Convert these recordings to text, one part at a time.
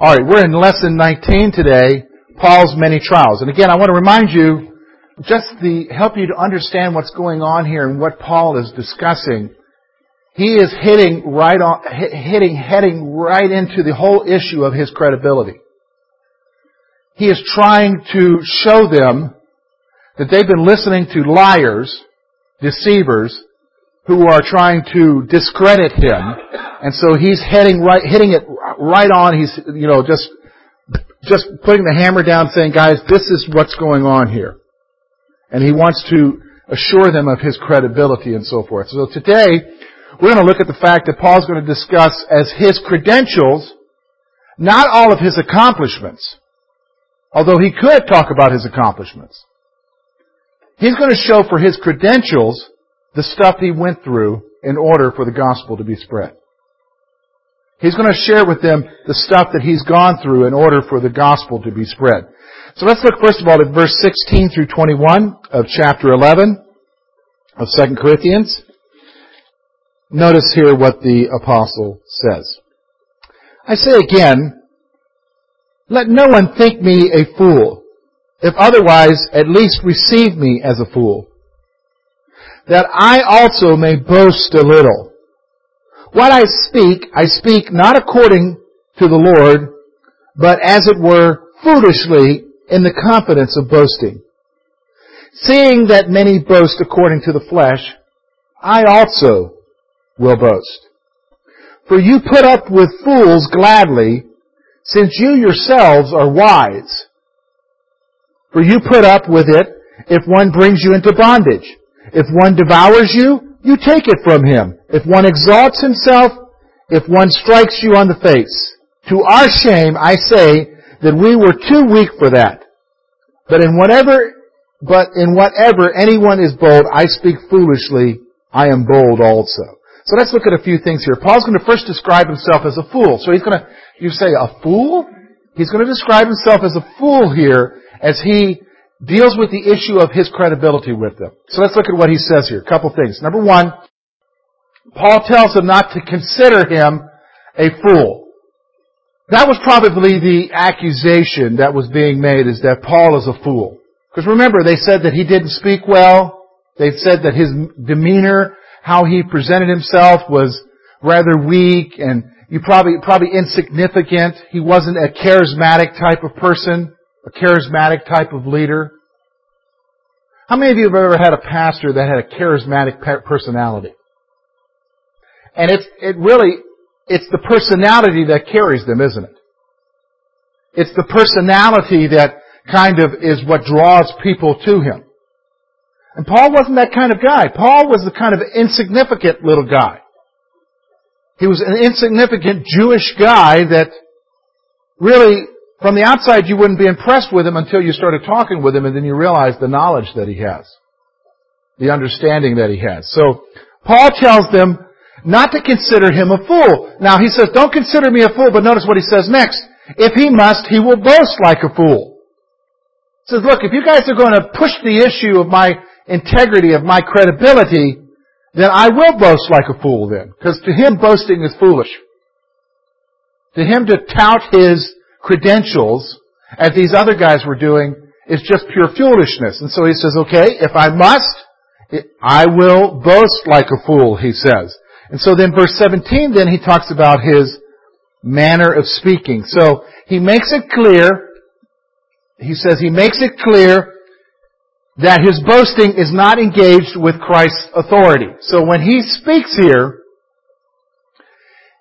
All right, we're in lesson 19 today, Paul's many trials. And again, I want to remind you, just to help you to understand what's going on here and what Paul is discussing. He is hitting right on, hitting, heading right into the whole issue of his credibility. He is trying to show them that they've been listening to liars, deceivers, who are trying to discredit him. And so he's heading right, hitting it right on. He's, you know, just, just putting the hammer down saying, guys, this is what's going on here. And he wants to assure them of his credibility and so forth. So today, we're going to look at the fact that Paul's going to discuss as his credentials, not all of his accomplishments, although he could talk about his accomplishments. He's going to show for his credentials the stuff he went through in order for the gospel to be spread. He's going to share with them the stuff that he's gone through in order for the gospel to be spread. So let's look first of all at verse 16 through 21 of chapter 11 of 2 Corinthians. Notice here what the apostle says. I say again, let no one think me a fool, if otherwise at least receive me as a fool that I also may boast a little. What I speak, I speak not according to the Lord, but as it were foolishly in the confidence of boasting. Seeing that many boast according to the flesh, I also will boast. For you put up with fools gladly, since you yourselves are wise. For you put up with it if one brings you into bondage. If one devours you, you take it from him. If one exalts himself, if one strikes you on the face. To our shame, I say that we were too weak for that. But in whatever, but in whatever anyone is bold, I speak foolishly, I am bold also. So let's look at a few things here. Paul's going to first describe himself as a fool. So he's going to, you say, a fool? He's going to describe himself as a fool here as he deals with the issue of his credibility with them. So let's look at what he says here. A couple things. Number one, Paul tells them not to consider him a fool. That was probably the accusation that was being made is that Paul is a fool. Because remember, they said that he didn't speak well. They said that his demeanor, how he presented himself was rather weak and you probably, probably insignificant. He wasn't a charismatic type of person a charismatic type of leader? How many of you have ever had a pastor that had a charismatic personality? And it's, it really, it's the personality that carries them, isn't it? It's the personality that kind of is what draws people to him. And Paul wasn't that kind of guy. Paul was the kind of insignificant little guy. He was an insignificant Jewish guy that really from the outside, you wouldn't be impressed with him until you started talking with him and then you realize the knowledge that he has. The understanding that he has. So, Paul tells them not to consider him a fool. Now, he says, don't consider me a fool, but notice what he says next. If he must, he will boast like a fool. He says, look, if you guys are going to push the issue of my integrity, of my credibility, then I will boast like a fool then. Because to him, boasting is foolish. To him to tout his credentials, as these other guys were doing, is just pure foolishness. And so he says, okay, if I must, I will boast like a fool, he says. And so then verse 17, then he talks about his manner of speaking. So he makes it clear, he says he makes it clear that his boasting is not engaged with Christ's authority. So when he speaks here,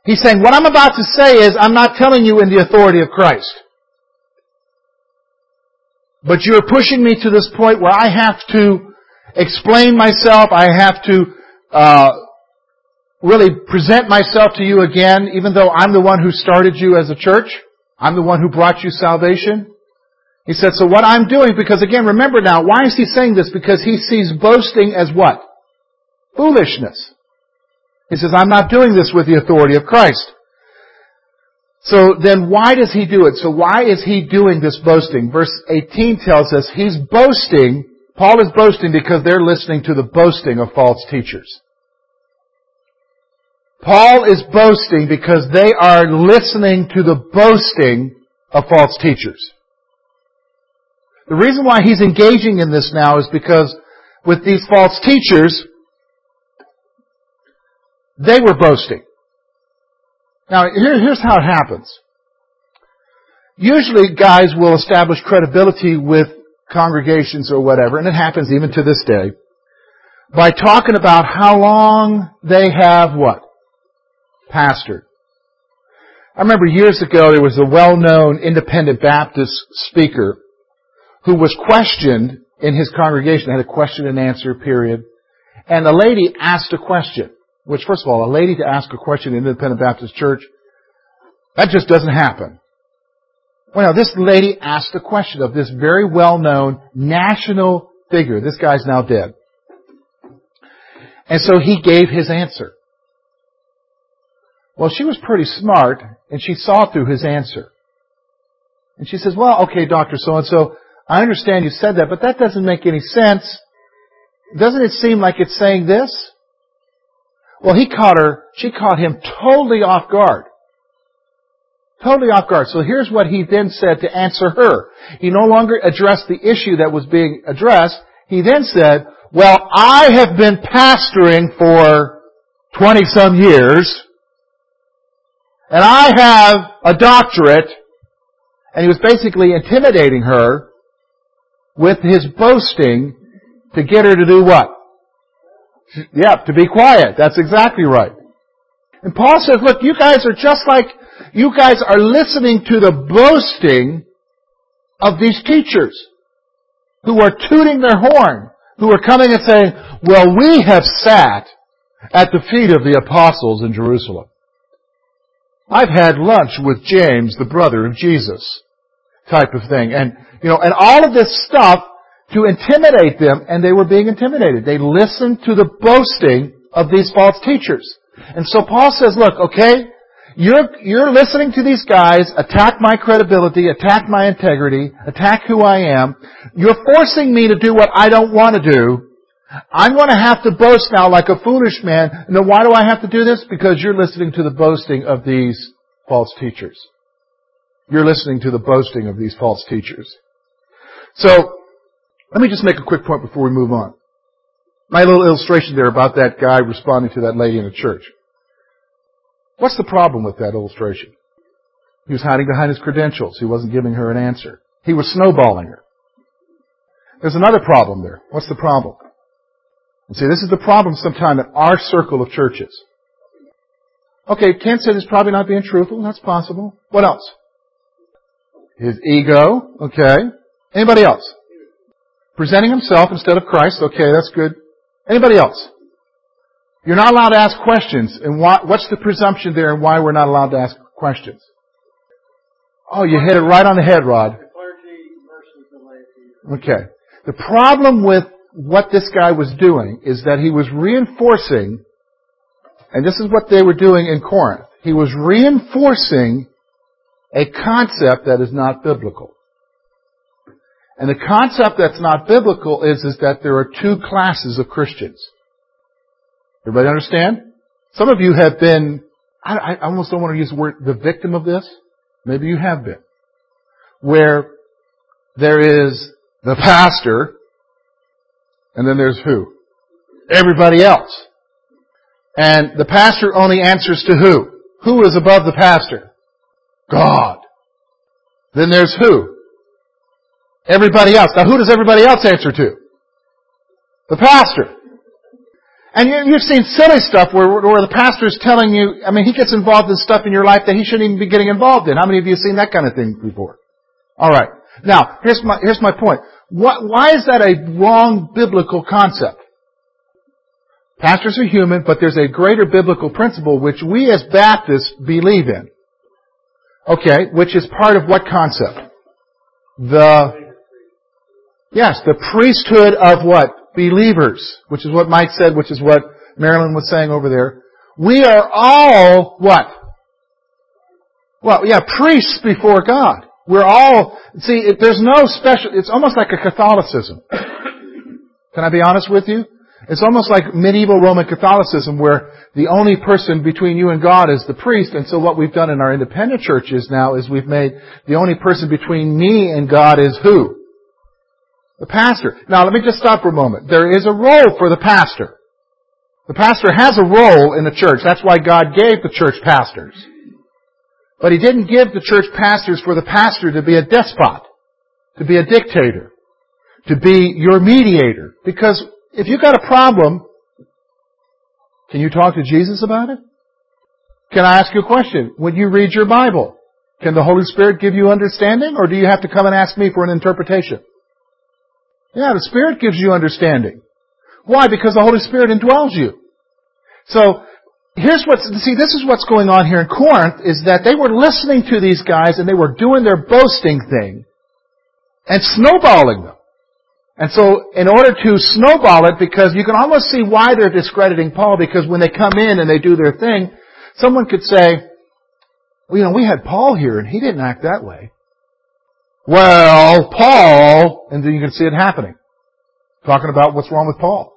He's saying, what I'm about to say is, I'm not telling you in the authority of Christ. But you're pushing me to this point where I have to explain myself, I have to uh, really present myself to you again, even though I'm the one who started you as a church. I'm the one who brought you salvation. He said, so what I'm doing, because again, remember now, why is he saying this? Because he sees boasting as what? Foolishness. He says, I'm not doing this with the authority of Christ. So then why does he do it? So why is he doing this boasting? Verse 18 tells us he's boasting, Paul is boasting because they're listening to the boasting of false teachers. Paul is boasting because they are listening to the boasting of false teachers. The reason why he's engaging in this now is because with these false teachers, they were boasting. Now, here, here's how it happens. Usually guys will establish credibility with congregations or whatever, and it happens even to this day, by talking about how long they have what? Pastored. I remember years ago there was a well-known independent Baptist speaker who was questioned in his congregation, had a question and answer period, and a lady asked a question, which first of all, a lady to ask a question in an independent Baptist church, that just doesn't happen. Well, now this lady asked a question of this very well-known national figure. This guy's now dead. And so he gave his answer. Well, she was pretty smart, and she saw through his answer. And she says, well, okay, Dr. So-and-so, I understand you said that, but that doesn't make any sense. Doesn't it seem like it's saying this? Well, he caught her, she caught him totally off guard. Totally off guard. So here's what he then said to answer her. He no longer addressed the issue that was being addressed. He then said, well, I have been pastoring for 20 some years, and I have a doctorate, and he was basically intimidating her with his boasting to get her to do what? Yeah, to be quiet. That's exactly right. And Paul says, look, you guys are just like, you guys are listening to the boasting of these teachers who are tooting their horn, who are coming and saying, well, we have sat at the feet of the apostles in Jerusalem. I've had lunch with James, the brother of Jesus, type of thing. And, you know, and all of this stuff to intimidate them, and they were being intimidated. They listened to the boasting of these false teachers. And so Paul says, look, okay, you're, you're listening to these guys attack my credibility, attack my integrity, attack who I am. You're forcing me to do what I don't want to do. I'm going to have to boast now like a foolish man. Then why do I have to do this? Because you're listening to the boasting of these false teachers. You're listening to the boasting of these false teachers. So, let me just make a quick point before we move on. My little illustration there about that guy responding to that lady in the church. What's the problem with that illustration? He was hiding behind his credentials. He wasn't giving her an answer. He was snowballing her. There's another problem there. What's the problem? And see, this is the problem sometime in our circle of churches. Okay, Ken said he's probably not being truthful. That's possible. What else? His ego. Okay. Anybody else? Presenting himself instead of Christ. Okay, that's good. Anybody else? You're not allowed to ask questions. And why, what's the presumption there and why we're not allowed to ask questions? Oh, you hit it right on the head, Rod. Okay. The problem with what this guy was doing is that he was reinforcing, and this is what they were doing in Corinth, he was reinforcing a concept that is not biblical. And the concept that's not biblical is, is that there are two classes of Christians. Everybody understand? Some of you have been, I, I almost don't want to use the word, the victim of this. Maybe you have been. Where there is the pastor, and then there's who? Everybody else. And the pastor only answers to who? Who is above the pastor? God. Then there's who? Everybody else. Now who does everybody else answer to? The pastor. And you, have seen silly stuff where, where the pastor is telling you, I mean, he gets involved in stuff in your life that he shouldn't even be getting involved in. How many of you have seen that kind of thing before? Alright. Now, here's my, here's my point. What, why is that a wrong biblical concept? Pastors are human, but there's a greater biblical principle which we as Baptists believe in. Okay, which is part of what concept? The, yes, the priesthood of what? believers, which is what Mike said, which is what Marilyn was saying over there. We are all what? Well, yeah, priests before God. We're all, see, there's no special, it's almost like a Catholicism. Can I be honest with you? It's almost like medieval Roman Catholicism where the only person between you and God is the priest. And so what we've done in our independent churches now is we've made the only person between me and God is who? The pastor. Now let me just stop for a moment. There is a role for the pastor. The pastor has a role in the church. That's why God gave the church pastors. But He didn't give the church pastors for the pastor to be a despot, to be a dictator, to be your mediator. Because if you've got a problem, can you talk to Jesus about it? Can I ask you a question? When you read your Bible, can the Holy Spirit give you understanding or do you have to come and ask me for an interpretation? Yeah, the Spirit gives you understanding. Why? Because the Holy Spirit indwells you. So, here's what's, see, this is what's going on here in Corinth, is that they were listening to these guys and they were doing their boasting thing and snowballing them. And so, in order to snowball it, because you can almost see why they're discrediting Paul, because when they come in and they do their thing, someone could say, well, you know, we had Paul here and he didn't act that way. Well, Paul, and then you can see it happening. Talking about what's wrong with Paul.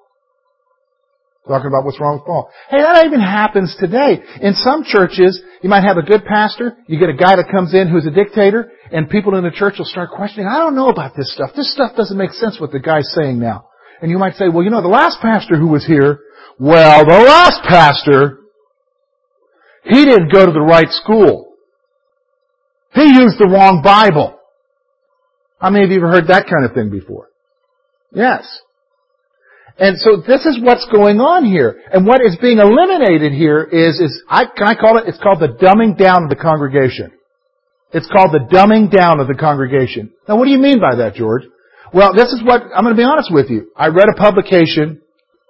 Talking about what's wrong with Paul. Hey, that even happens today. In some churches, you might have a good pastor, you get a guy that comes in who's a dictator, and people in the church will start questioning, I don't know about this stuff. This stuff doesn't make sense what the guy's saying now. And you might say, well, you know, the last pastor who was here, well, the last pastor, he didn't go to the right school. He used the wrong Bible. How many of you have heard that kind of thing before? Yes. And so this is what's going on here. And what is being eliminated here is, is I, can I call it, it's called the dumbing down of the congregation. It's called the dumbing down of the congregation. Now what do you mean by that, George? Well, this is what, I'm going to be honest with you. I read a publication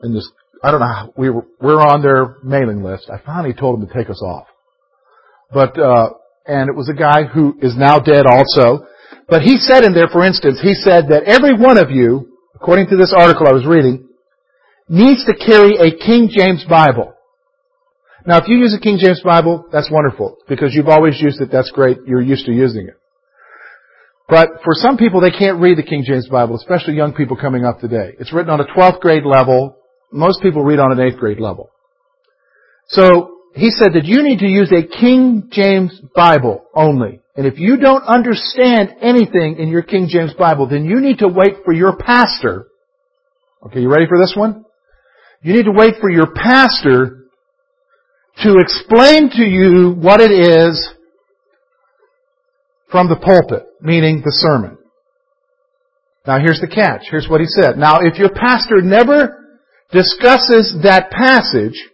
in this, I don't know, we were, we're on their mailing list. I finally told them to take us off. But, uh, and it was a guy who is now dead also. But he said in there, for instance, he said that every one of you, according to this article I was reading, needs to carry a King James Bible. Now, if you use a King James Bible, that's wonderful because you've always used it. That's great. You're used to using it. But for some people, they can't read the King James Bible, especially young people coming up today. It's written on a 12th grade level. Most people read on an 8th grade level. So he said that you need to use a King James Bible only. And if you don't understand anything in your King James Bible, then you need to wait for your pastor. Okay, you ready for this one? You need to wait for your pastor to explain to you what it is from the pulpit, meaning the sermon. Now here's the catch. Here's what he said. Now if your pastor never discusses that passage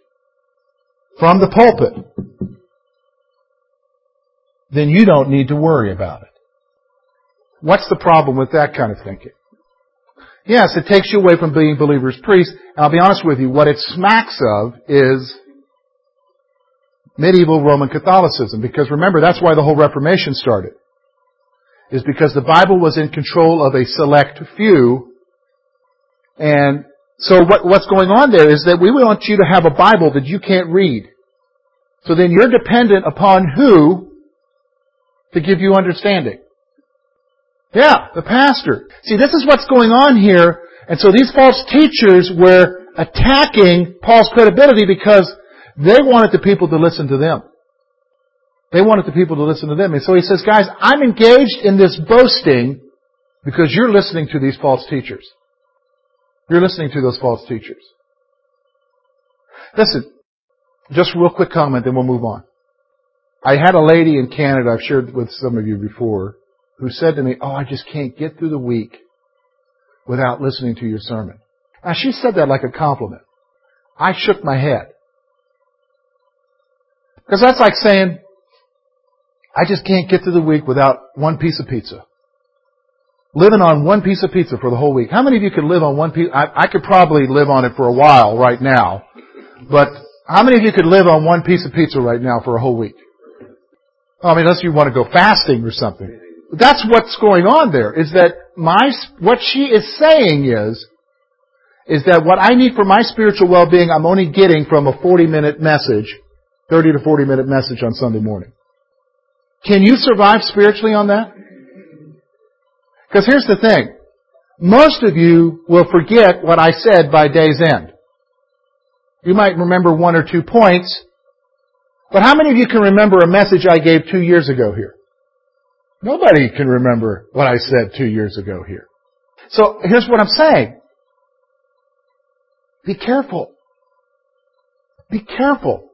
from the pulpit, then you don't need to worry about it. What's the problem with that kind of thinking? Yes, it takes you away from being believer's priest. And I'll be honest with you, what it smacks of is medieval Roman Catholicism. Because remember, that's why the whole Reformation started. Is because the Bible was in control of a select few. And so what, what's going on there is that we want you to have a Bible that you can't read. So then you're dependent upon who to give you understanding? Yeah, the pastor. See, this is what's going on here. And so these false teachers were attacking Paul's credibility because they wanted the people to listen to them. They wanted the people to listen to them. And so he says, guys, I'm engaged in this boasting because you're listening to these false teachers. You're listening to those false teachers. Listen, just real quick comment, then we'll move on. I had a lady in Canada, I've shared with some of you before, who said to me, Oh, I just can't get through the week without listening to your sermon. Now she said that like a compliment. I shook my head. Because that's like saying, I just can't get through the week without one piece of pizza. Living on one piece of pizza for the whole week. How many of you could live on one piece? I, I could probably live on it for a while right now. But how many of you could live on one piece of pizza right now for a whole week? I mean, unless you want to go fasting or something. That's what's going on there, is that my, what she is saying is, is that what I need for my spiritual well-being, I'm only getting from a 40 minute message, 30 to 40 minute message on Sunday morning. Can you survive spiritually on that? Because here's the thing. most of you will forget what I said by day's end. You might remember one or two points, but how many of you can remember a message I gave two years ago here? Nobody can remember what I said two years ago here. So here's what I'm saying. Be careful. Be careful.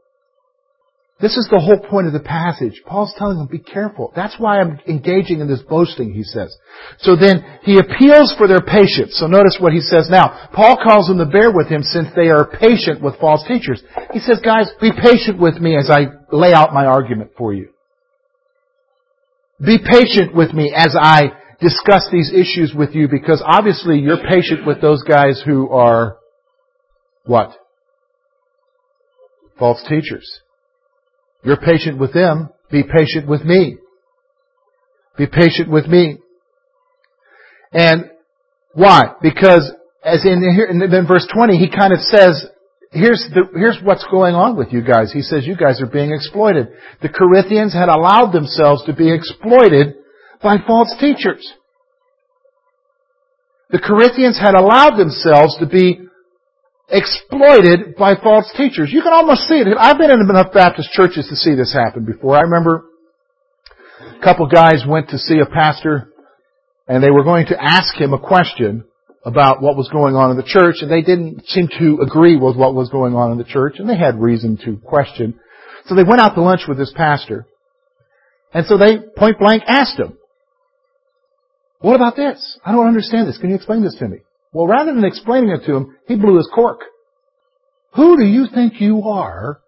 This is the whole point of the passage. Paul's telling them, be careful. That's why I'm engaging in this boasting, he says. So then, he appeals for their patience. So notice what he says now. Paul calls them to bear with him since they are patient with false teachers. He says, guys, be patient with me as I lay out my argument for you. Be patient with me as I discuss these issues with you because obviously you're patient with those guys who are what? False teachers. You're patient with them. Be patient with me. Be patient with me. And why? Because as in here, in verse 20, he kind of says, here's the, here's what's going on with you guys. He says you guys are being exploited. The Corinthians had allowed themselves to be exploited by false teachers. The Corinthians had allowed themselves to be exploited by false teachers. You can almost see it. I've been in enough Baptist churches to see this happen before. I remember a couple guys went to see a pastor and they were going to ask him a question about what was going on in the church and they didn't seem to agree with what was going on in the church and they had reason to question. So they went out to lunch with this pastor and so they point blank asked him, what about this? I don't understand this. Can you explain this to me? Well, rather than explaining it to him, he blew his cork. Who do you think you are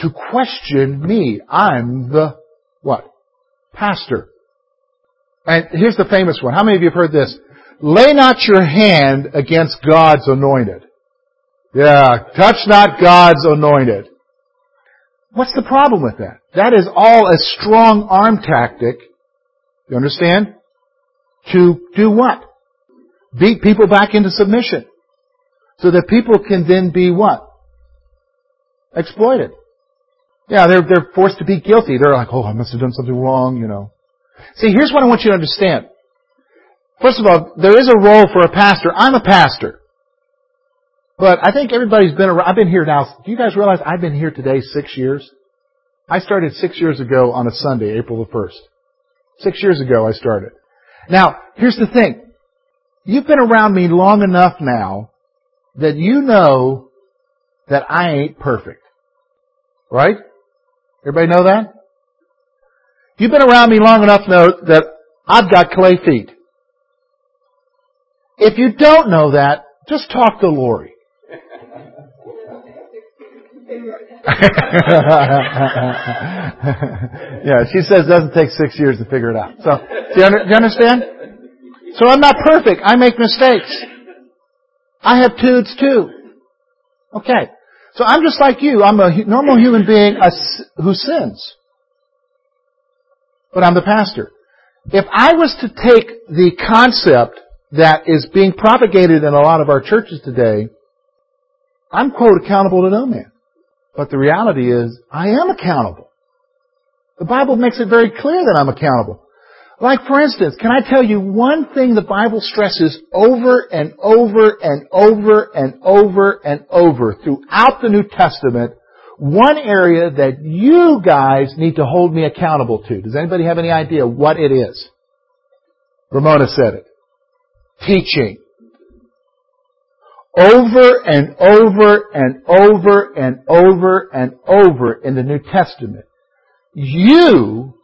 to question me? I'm the, what? Pastor. And here's the famous one. How many of you have heard this? Lay not your hand against God's anointed. Yeah, touch not God's anointed. What's the problem with that? That is all a strong arm tactic. You understand? To do what? Beat people back into submission. So that people can then be what? Exploited. Yeah, they're, they're forced to be guilty. They're like, oh, I must have done something wrong, you know. See, here's what I want you to understand. First of all, there is a role for a pastor. I'm a pastor. But I think everybody's been around. I've been here now. Do you guys realize I've been here today six years? I started six years ago on a Sunday, April the 1st. Six years ago I started. Now, here's the thing. You've been around me long enough now that you know that I ain't perfect. Right? Everybody know that? You've been around me long enough to know that I've got clay feet. If you don't know that, just talk to Lori. yeah, she says it doesn't take six years to figure it out. So, do you, under, do you understand? So I'm not perfect. I make mistakes. I have tudes too. Okay. So I'm just like you. I'm a normal human being who sins. But I'm the pastor. If I was to take the concept that is being propagated in a lot of our churches today, I'm quote accountable to no man. But the reality is, I am accountable. The Bible makes it very clear that I'm accountable. Like for instance, can I tell you one thing the Bible stresses over and over and over and over and over throughout the New Testament? One area that you guys need to hold me accountable to. Does anybody have any idea what it is? Ramona said it. Teaching. Over and over and over and over and over in the New Testament. You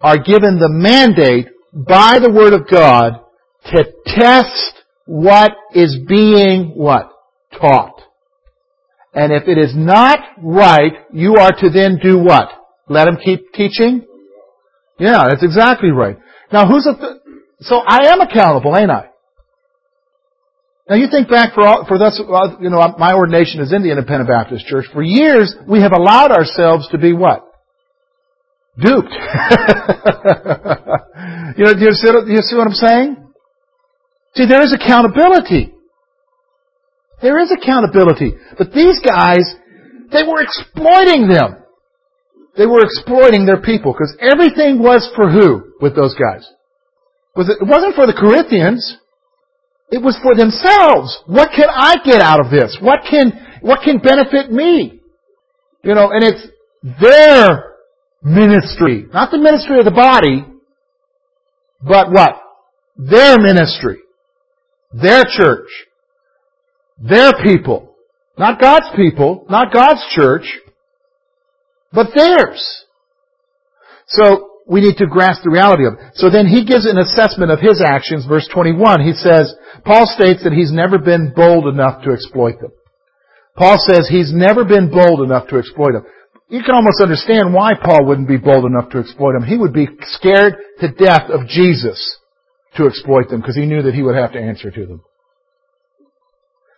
are given the mandate by the Word of God to test what is being what? Taught. And if it is not right, you are to then do what? Let them keep teaching? Yeah, that's exactly right. Now who's a, th- so I am accountable, ain't I? Now you think back for all, for this, uh, you know, my ordination is in the Independent Baptist Church. For years, we have allowed ourselves to be what? Duped. you know, do you, see, do you see what I'm saying? See, there is accountability. There is accountability. But these guys, they were exploiting them. They were exploiting their people because everything was for who with those guys? Was it, it wasn't for the Corinthians. It was for themselves. What can I get out of this? What can, what can benefit me? You know, and it's their ministry. Not the ministry of the body, but what? Their ministry. Their church. Their people. Not God's people, not God's church, but theirs. So, we need to grasp the reality of it. So then he gives an assessment of his actions, verse 21. He says, Paul states that he's never been bold enough to exploit them. Paul says he's never been bold enough to exploit them. You can almost understand why Paul wouldn't be bold enough to exploit them. He would be scared to death of Jesus to exploit them because he knew that he would have to answer to them.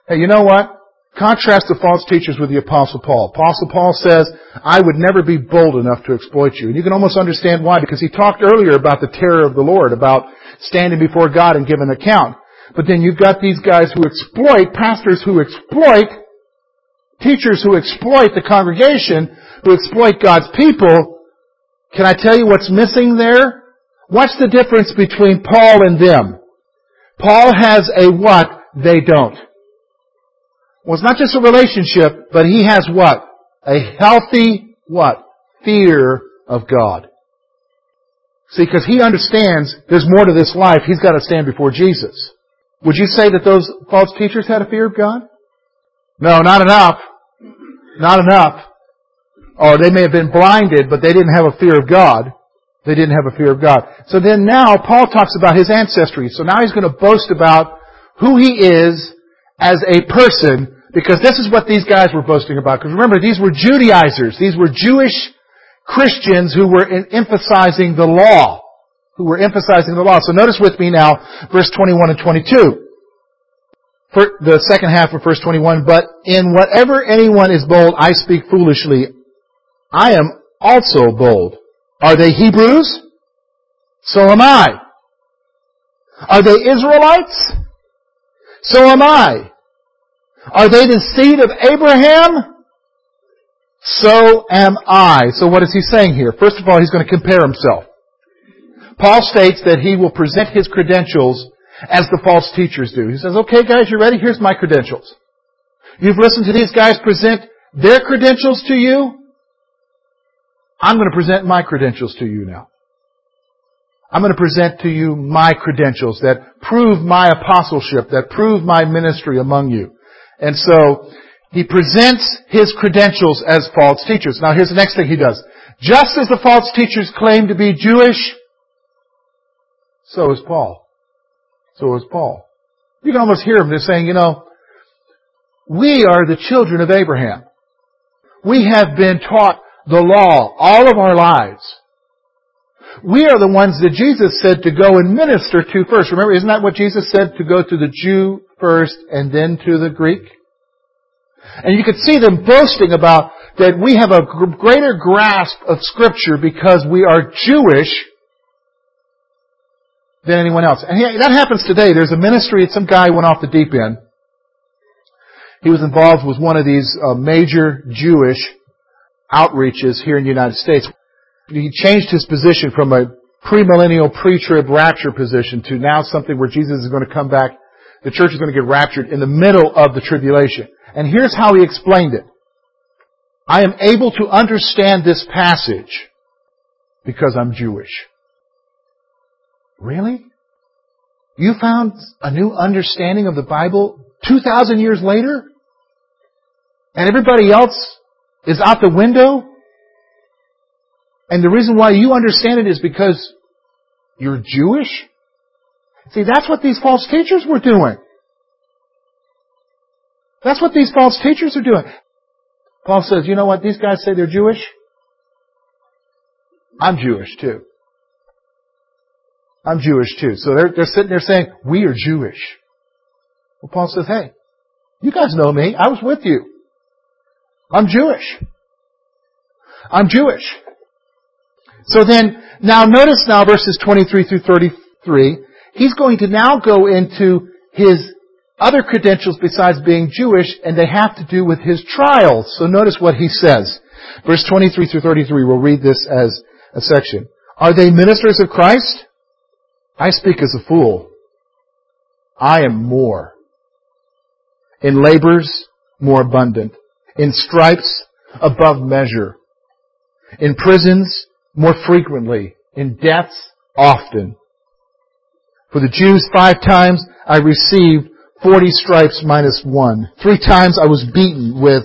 Hey, you know what? Contrast the false teachers with the Apostle Paul. Apostle Paul says, I would never be bold enough to exploit you. And you can almost understand why, because he talked earlier about the terror of the Lord, about standing before God and giving an account. But then you've got these guys who exploit, pastors who exploit, teachers who exploit the congregation, who exploit God's people. Can I tell you what's missing there? What's the difference between Paul and them? Paul has a what they don't. Well, it's not just a relationship, but he has what? A healthy what? Fear of God. See, because he understands there's more to this life. He's got to stand before Jesus. Would you say that those false teachers had a fear of God? No, not enough. Not enough. Or they may have been blinded, but they didn't have a fear of God. They didn't have a fear of God. So then now Paul talks about his ancestry. So now he's going to boast about who he is as a person because this is what these guys were boasting about. Because remember, these were Judaizers. These were Jewish Christians who were emphasizing the law. Who were emphasizing the law. So notice with me now, verse 21 and 22. The second half of verse 21, but in whatever anyone is bold, I speak foolishly. I am also bold. Are they Hebrews? So am I. Are they Israelites? So am I. Are they the seed of Abraham? So am I. So what is he saying here? First of all, he's going to compare himself. Paul states that he will present his credentials as the false teachers do. He says, okay guys, you ready? Here's my credentials. You've listened to these guys present their credentials to you. I'm going to present my credentials to you now. I'm going to present to you my credentials that prove my apostleship, that prove my ministry among you. And so, he presents his credentials as false teachers. Now here's the next thing he does. Just as the false teachers claim to be Jewish, so is Paul. So is Paul. You can almost hear him. They're saying, you know, we are the children of Abraham. We have been taught the law all of our lives. We are the ones that Jesus said to go and minister to first. Remember, isn't that what Jesus said? To go to the Jew first and then to the Greek? And you could see them boasting about that we have a greater grasp of Scripture because we are Jewish than anyone else. And that happens today. There's a ministry, some guy went off the deep end. He was involved with one of these uh, major Jewish outreaches here in the United States. He changed his position from a premillennial pre-trib rapture position to now something where Jesus is going to come back. The church is going to get raptured in the middle of the tribulation. And here's how he explained it. I am able to understand this passage because I'm Jewish. Really? You found a new understanding of the Bible 2,000 years later? And everybody else is out the window? And the reason why you understand it is because you're Jewish? See, that's what these false teachers were doing. That's what these false teachers are doing. Paul says, you know what? These guys say they're Jewish. I'm Jewish too. I'm Jewish too. So they're, they're sitting there saying, we are Jewish. Well, Paul says, hey, you guys know me. I was with you. I'm Jewish. I'm Jewish. So then, now notice now verses 23 through 33. He's going to now go into his other credentials besides being Jewish, and they have to do with his trials. So notice what he says. Verse 23 through 33, we'll read this as a section. Are they ministers of Christ? I speak as a fool. I am more. In labors, more abundant. In stripes, above measure. In prisons, more frequently. In deaths, often. For the Jews, five times I received 40 stripes minus one. Three times I was beaten with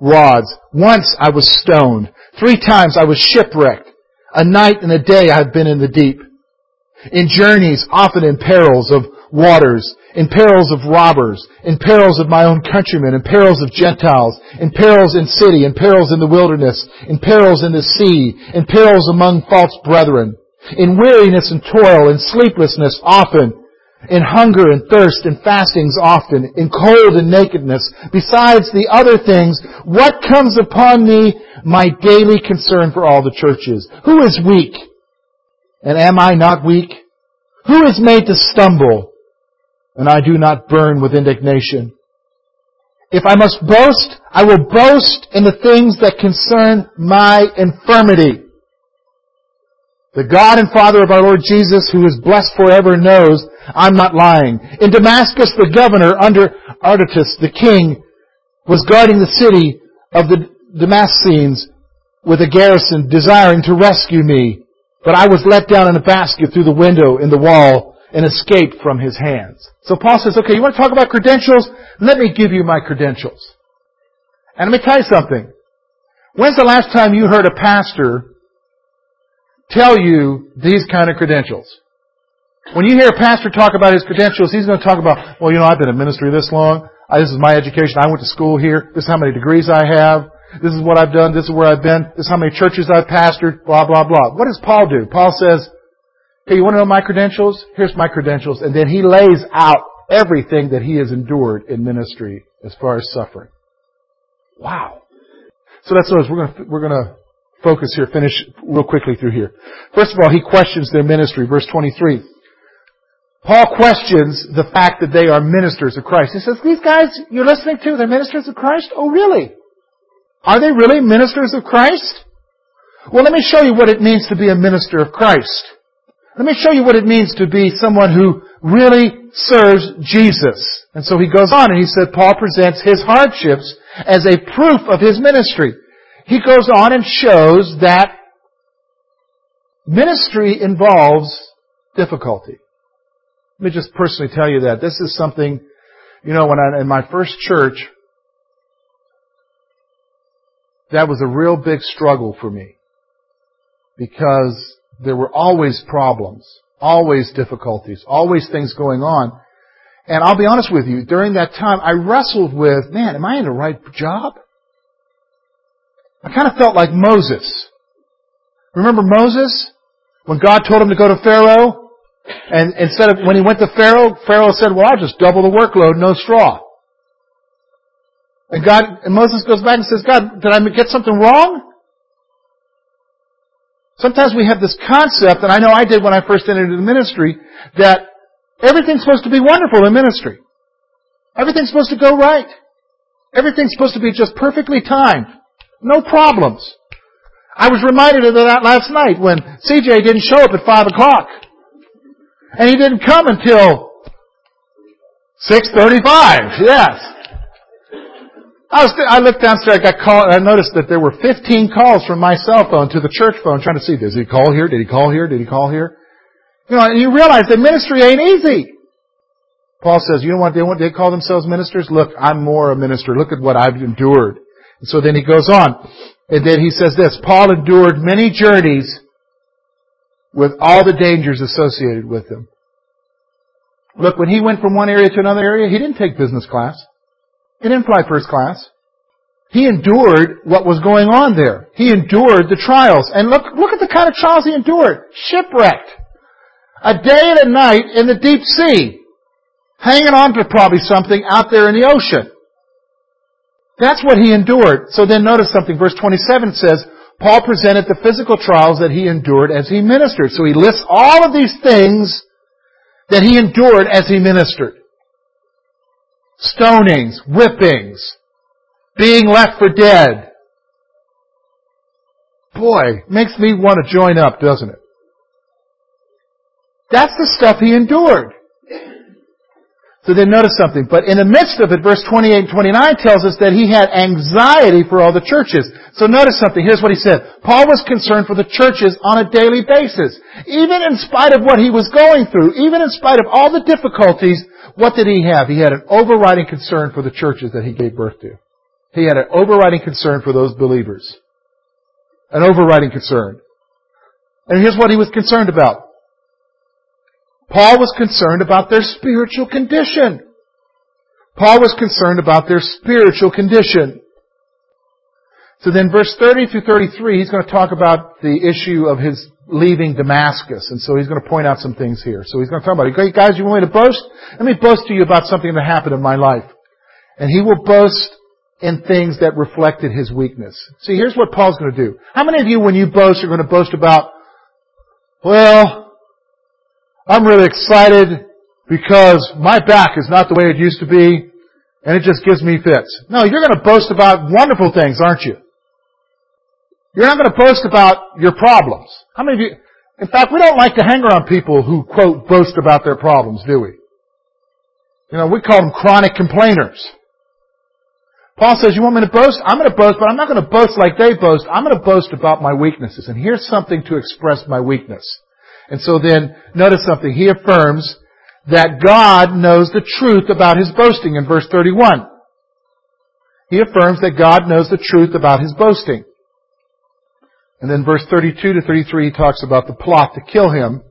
rods. Once I was stoned. Three times I was shipwrecked. A night and a day I have been in the deep. In journeys, often in perils of waters, in perils of robbers, in perils of my own countrymen, in perils of Gentiles, in perils in city, in perils in the wilderness, in perils in the sea, in perils among false brethren, in weariness and toil, in sleeplessness often, in hunger and thirst and fastings often, in cold and nakedness, besides the other things, what comes upon me, my daily concern for all the churches? Who is weak? And am I not weak? Who is made to stumble? And I do not burn with indignation. If I must boast, I will boast in the things that concern my infirmity. The God and Father of our Lord Jesus, who is blessed forever, knows I'm not lying. In Damascus, the governor under Aretas, the king, was guarding the city of the Damascenes with a garrison, desiring to rescue me. But I was let down in a basket through the window in the wall and escaped from his hands. So Paul says, okay, you want to talk about credentials? Let me give you my credentials. And let me tell you something. When's the last time you heard a pastor tell you these kind of credentials. When you hear a pastor talk about his credentials, he's going to talk about, well, you know, I've been in ministry this long. I, this is my education. I went to school here. This is how many degrees I have. This is what I've done. This is where I've been. This is how many churches I've pastored. Blah, blah, blah. What does Paul do? Paul says, hey, you want to know my credentials? Here's my credentials. And then he lays out everything that he has endured in ministry as far as suffering. Wow. So that's what we're going to, we're going to focus here, finish real quickly through here. First of all, he questions their ministry. Verse 23. Paul questions the fact that they are ministers of Christ. He says, these guys you're listening to, they're ministers of Christ? Oh, really? Are they really ministers of Christ? Well, let me show you what it means to be a minister of Christ. Let me show you what it means to be someone who really serves Jesus. And so he goes on and he said Paul presents his hardships as a proof of his ministry he goes on and shows that ministry involves difficulty. Let me just personally tell you that. This is something, you know, when I, in my first church, that was a real big struggle for me. Because there were always problems, always difficulties, always things going on. And I'll be honest with you, during that time, I wrestled with, man, am I in the right job? I kind of felt like Moses. Remember Moses? When God told him to go to Pharaoh? And instead of, when he went to Pharaoh, Pharaoh said, well, I'll just double the workload, no straw. And God, and Moses goes back and says, God, did I get something wrong? Sometimes we have this concept, and I know I did when I first entered the ministry, that everything's supposed to be wonderful in ministry. Everything's supposed to go right. Everything's supposed to be just perfectly timed. No problems. I was reminded of that last night when CJ didn't show up at 5 o'clock. And he didn't come until 6.35. Yes. I, was, I looked downstairs, I got called, I noticed that there were 15 calls from my cell phone to the church phone trying to see, does he call here? Did he call here? Did he call here? You know, and you realize that ministry ain't easy. Paul says, you know what they want, they call themselves ministers? Look, I'm more a minister. Look at what I've endured. And so then he goes on. And then he says this, Paul endured many journeys with all the dangers associated with them. Look, when he went from one area to another area, he didn't take business class. He didn't fly first class. He endured what was going on there. He endured the trials. And look, look at the kind of trials he endured. Shipwrecked. A day and a night in the deep sea. Hanging on to probably something out there in the ocean. That's what he endured. So then notice something. Verse 27 says, Paul presented the physical trials that he endured as he ministered. So he lists all of these things that he endured as he ministered. Stonings, whippings, being left for dead. Boy, makes me want to join up, doesn't it? That's the stuff he endured. So then notice something. But in the midst of it, verse 28 and 29 tells us that he had anxiety for all the churches. So notice something. Here's what he said. Paul was concerned for the churches on a daily basis. Even in spite of what he was going through, even in spite of all the difficulties, what did he have? He had an overriding concern for the churches that he gave birth to. He had an overriding concern for those believers. An overriding concern. And here's what he was concerned about. Paul was concerned about their spiritual condition. Paul was concerned about their spiritual condition. So then verse 30 through 33, he's going to talk about the issue of his leaving Damascus. And so he's going to point out some things here. So he's going to talk about. Great guys, you want me to boast? Let me boast to you about something that happened in my life. And he will boast in things that reflected his weakness. See, here's what Paul's going to do. How many of you, when you boast, are going to boast about, well, I'm really excited because my back is not the way it used to be and it just gives me fits. No, you're going to boast about wonderful things, aren't you? You're not going to boast about your problems. How many of you, in fact, we don't like to hang around people who, quote, boast about their problems, do we? You know, we call them chronic complainers. Paul says, you want me to boast? I'm going to boast, but I'm not going to boast like they boast. I'm going to boast about my weaknesses. And here's something to express my weakness. And so then, notice something. He affirms that God knows the truth about his boasting in verse 31. He affirms that God knows the truth about his boasting. And then verse 32 to 33, he talks about the plot to kill him.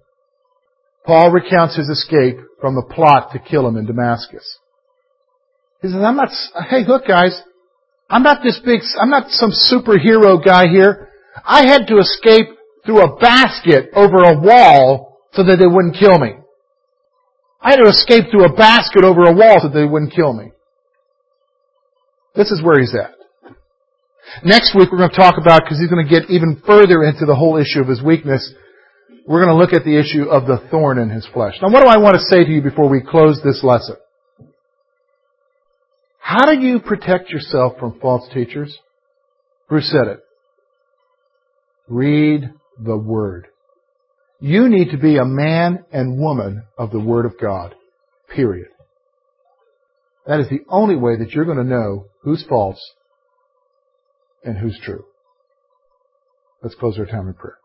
Paul recounts his escape from the plot to kill him in Damascus. He says, I'm not, hey, look guys, I'm not this big, I'm not some superhero guy here. I had to escape through a basket over a wall so that they wouldn't kill me. I had to escape through a basket over a wall so that they wouldn't kill me. This is where he's at. Next week we're going to talk about, because he's going to get even further into the whole issue of his weakness, we're going to look at the issue of the thorn in his flesh. Now what do I want to say to you before we close this lesson? How do you protect yourself from false teachers? Bruce said it. Read the Word. You need to be a man and woman of the Word of God. Period. That is the only way that you're going to know who's false and who's true. Let's close our time in prayer.